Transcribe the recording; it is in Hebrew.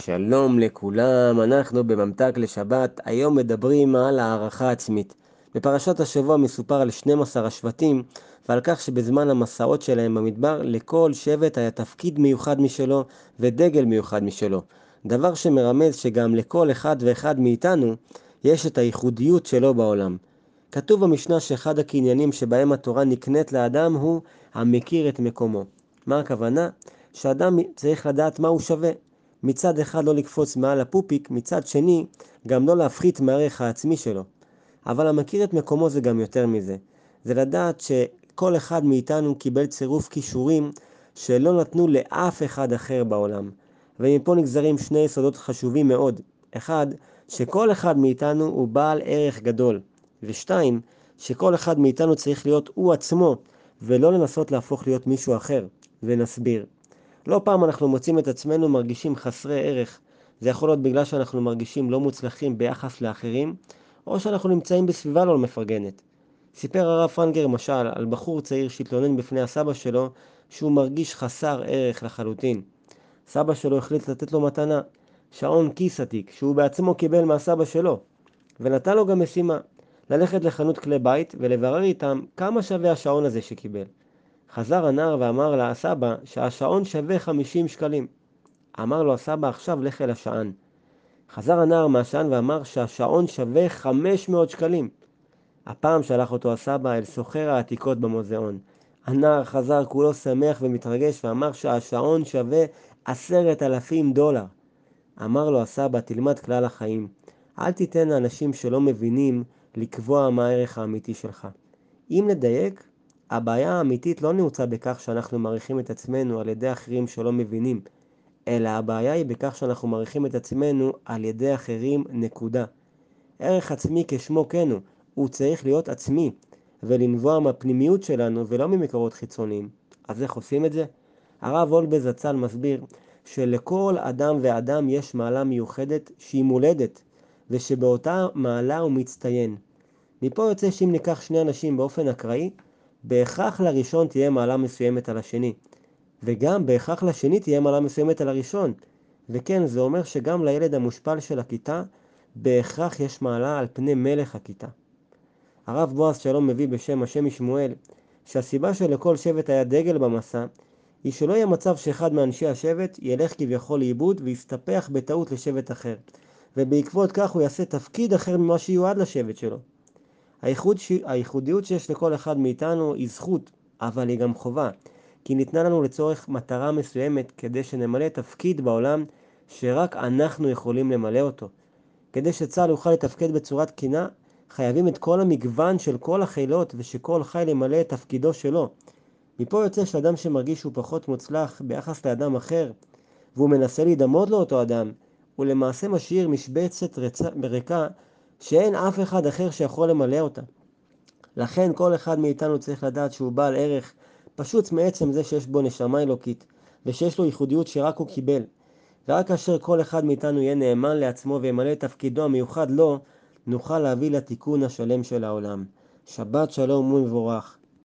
שלום לכולם, אנחנו בממתק לשבת, היום מדברים על הערכה עצמית. בפרשת השבוע מסופר על 12 השבטים ועל כך שבזמן המסעות שלהם במדבר לכל שבט היה תפקיד מיוחד משלו ודגל מיוחד משלו. דבר שמרמז שגם לכל אחד ואחד מאיתנו יש את הייחודיות שלו בעולם. כתוב במשנה שאחד הקניינים שבהם התורה נקנית לאדם הוא המכיר את מקומו. מה הכוונה? שאדם צריך לדעת מה הוא שווה. מצד אחד לא לקפוץ מעל הפופיק, מצד שני גם לא להפחית מהערך העצמי שלו. אבל המכיר את מקומו זה גם יותר מזה. זה לדעת שכל אחד מאיתנו קיבל צירוף כישורים שלא נתנו לאף אחד אחר בעולם. ומפה נגזרים שני יסודות חשובים מאוד. אחד, שכל אחד מאיתנו הוא בעל ערך גדול. ושתיים, שכל אחד מאיתנו צריך להיות הוא עצמו, ולא לנסות להפוך להיות מישהו אחר. ונסביר. לא פעם אנחנו מוצאים את עצמנו מרגישים חסרי ערך. זה יכול להיות בגלל שאנחנו מרגישים לא מוצלחים ביחס לאחרים, או שאנחנו נמצאים בסביבה לא מפרגנת. סיפר הרב פרנגר משל על בחור צעיר שהתלונן בפני הסבא שלו שהוא מרגיש חסר ערך לחלוטין. סבא שלו החליט לתת לו מתנה, שעון כיס עתיק, שהוא בעצמו קיבל מהסבא שלו, ונתן לו גם משימה, ללכת לחנות כלי בית ולברר איתם כמה שווה השעון הזה שקיבל. חזר הנער ואמר לסבא שהשעון שווה 50 שקלים. אמר לו הסבא עכשיו לך אל השען. חזר הנער מהשען ואמר שהשעון שווה 500 שקלים. הפעם שלח אותו הסבא אל סוחר העתיקות במוזיאון. הנער חזר כולו שמח ומתרגש ואמר שהשעון שווה עשרת אלפים דולר. אמר לו הסבא תלמד כלל החיים. אל תיתן לאנשים שלא מבינים לקבוע מה הערך האמיתי שלך. אם נדייק, הבעיה האמיתית לא נעוצה בכך שאנחנו מעריכים את עצמנו על ידי אחרים שלא מבינים, אלא הבעיה היא בכך שאנחנו מעריכים את עצמנו על ידי אחרים, נקודה. ערך עצמי כשמו כן הוא, הוא צריך להיות עצמי, ולנבוע מהפנימיות שלנו ולא ממקורות חיצוניים. אז איך עושים את זה? הרב וולבז זצ"ל מסביר שלכל אדם ואדם יש מעלה מיוחדת שהיא מולדת, ושבאותה מעלה הוא מצטיין. מפה יוצא שאם ניקח שני אנשים באופן אקראי, בהכרח לראשון תהיה מעלה מסוימת על השני, וגם בהכרח לשני תהיה מעלה מסוימת על הראשון. וכן, זה אומר שגם לילד המושפל של הכיתה, בהכרח יש מעלה על פני מלך הכיתה. הרב בועז שלום מביא בשם השם משמואל, שהסיבה שלכל שבט היה דגל במסע, היא שלא יהיה מצב שאחד מאנשי השבט ילך כביכול לאיבוד ויסתפח בטעות לשבט אחר, ובעקבות כך הוא יעשה תפקיד אחר ממה שיועד לשבט שלו. הייחוד. הייחודיות שיש לכל אחד מאיתנו היא זכות, אבל היא גם חובה, כי ניתנה לנו לצורך מטרה מסוימת כדי שנמלא תפקיד בעולם שרק אנחנו יכולים למלא אותו. כדי שצה"ל יוכל לתפקד בצורה תקינה, חייבים את כל המגוון של כל החילות ושכל חיל ימלא את תפקידו שלו. מפה יוצא שאדם שמרגיש שהוא פחות מוצלח ביחס לאדם אחר, והוא מנסה להידמות לאותו אדם, הוא למעשה משאיר משבצת ריקה שאין אף אחד אחר שיכול למלא אותה. לכן כל אחד מאיתנו צריך לדעת שהוא בעל ערך פשוט מעצם זה שיש בו נשמה אלוקית, ושיש לו ייחודיות שרק הוא קיבל. ורק כאשר כל אחד מאיתנו יהיה נאמן לעצמו וימלא את תפקידו המיוחד לו, נוכל להביא לתיקון השלם של העולם. שבת שלום ומבורך.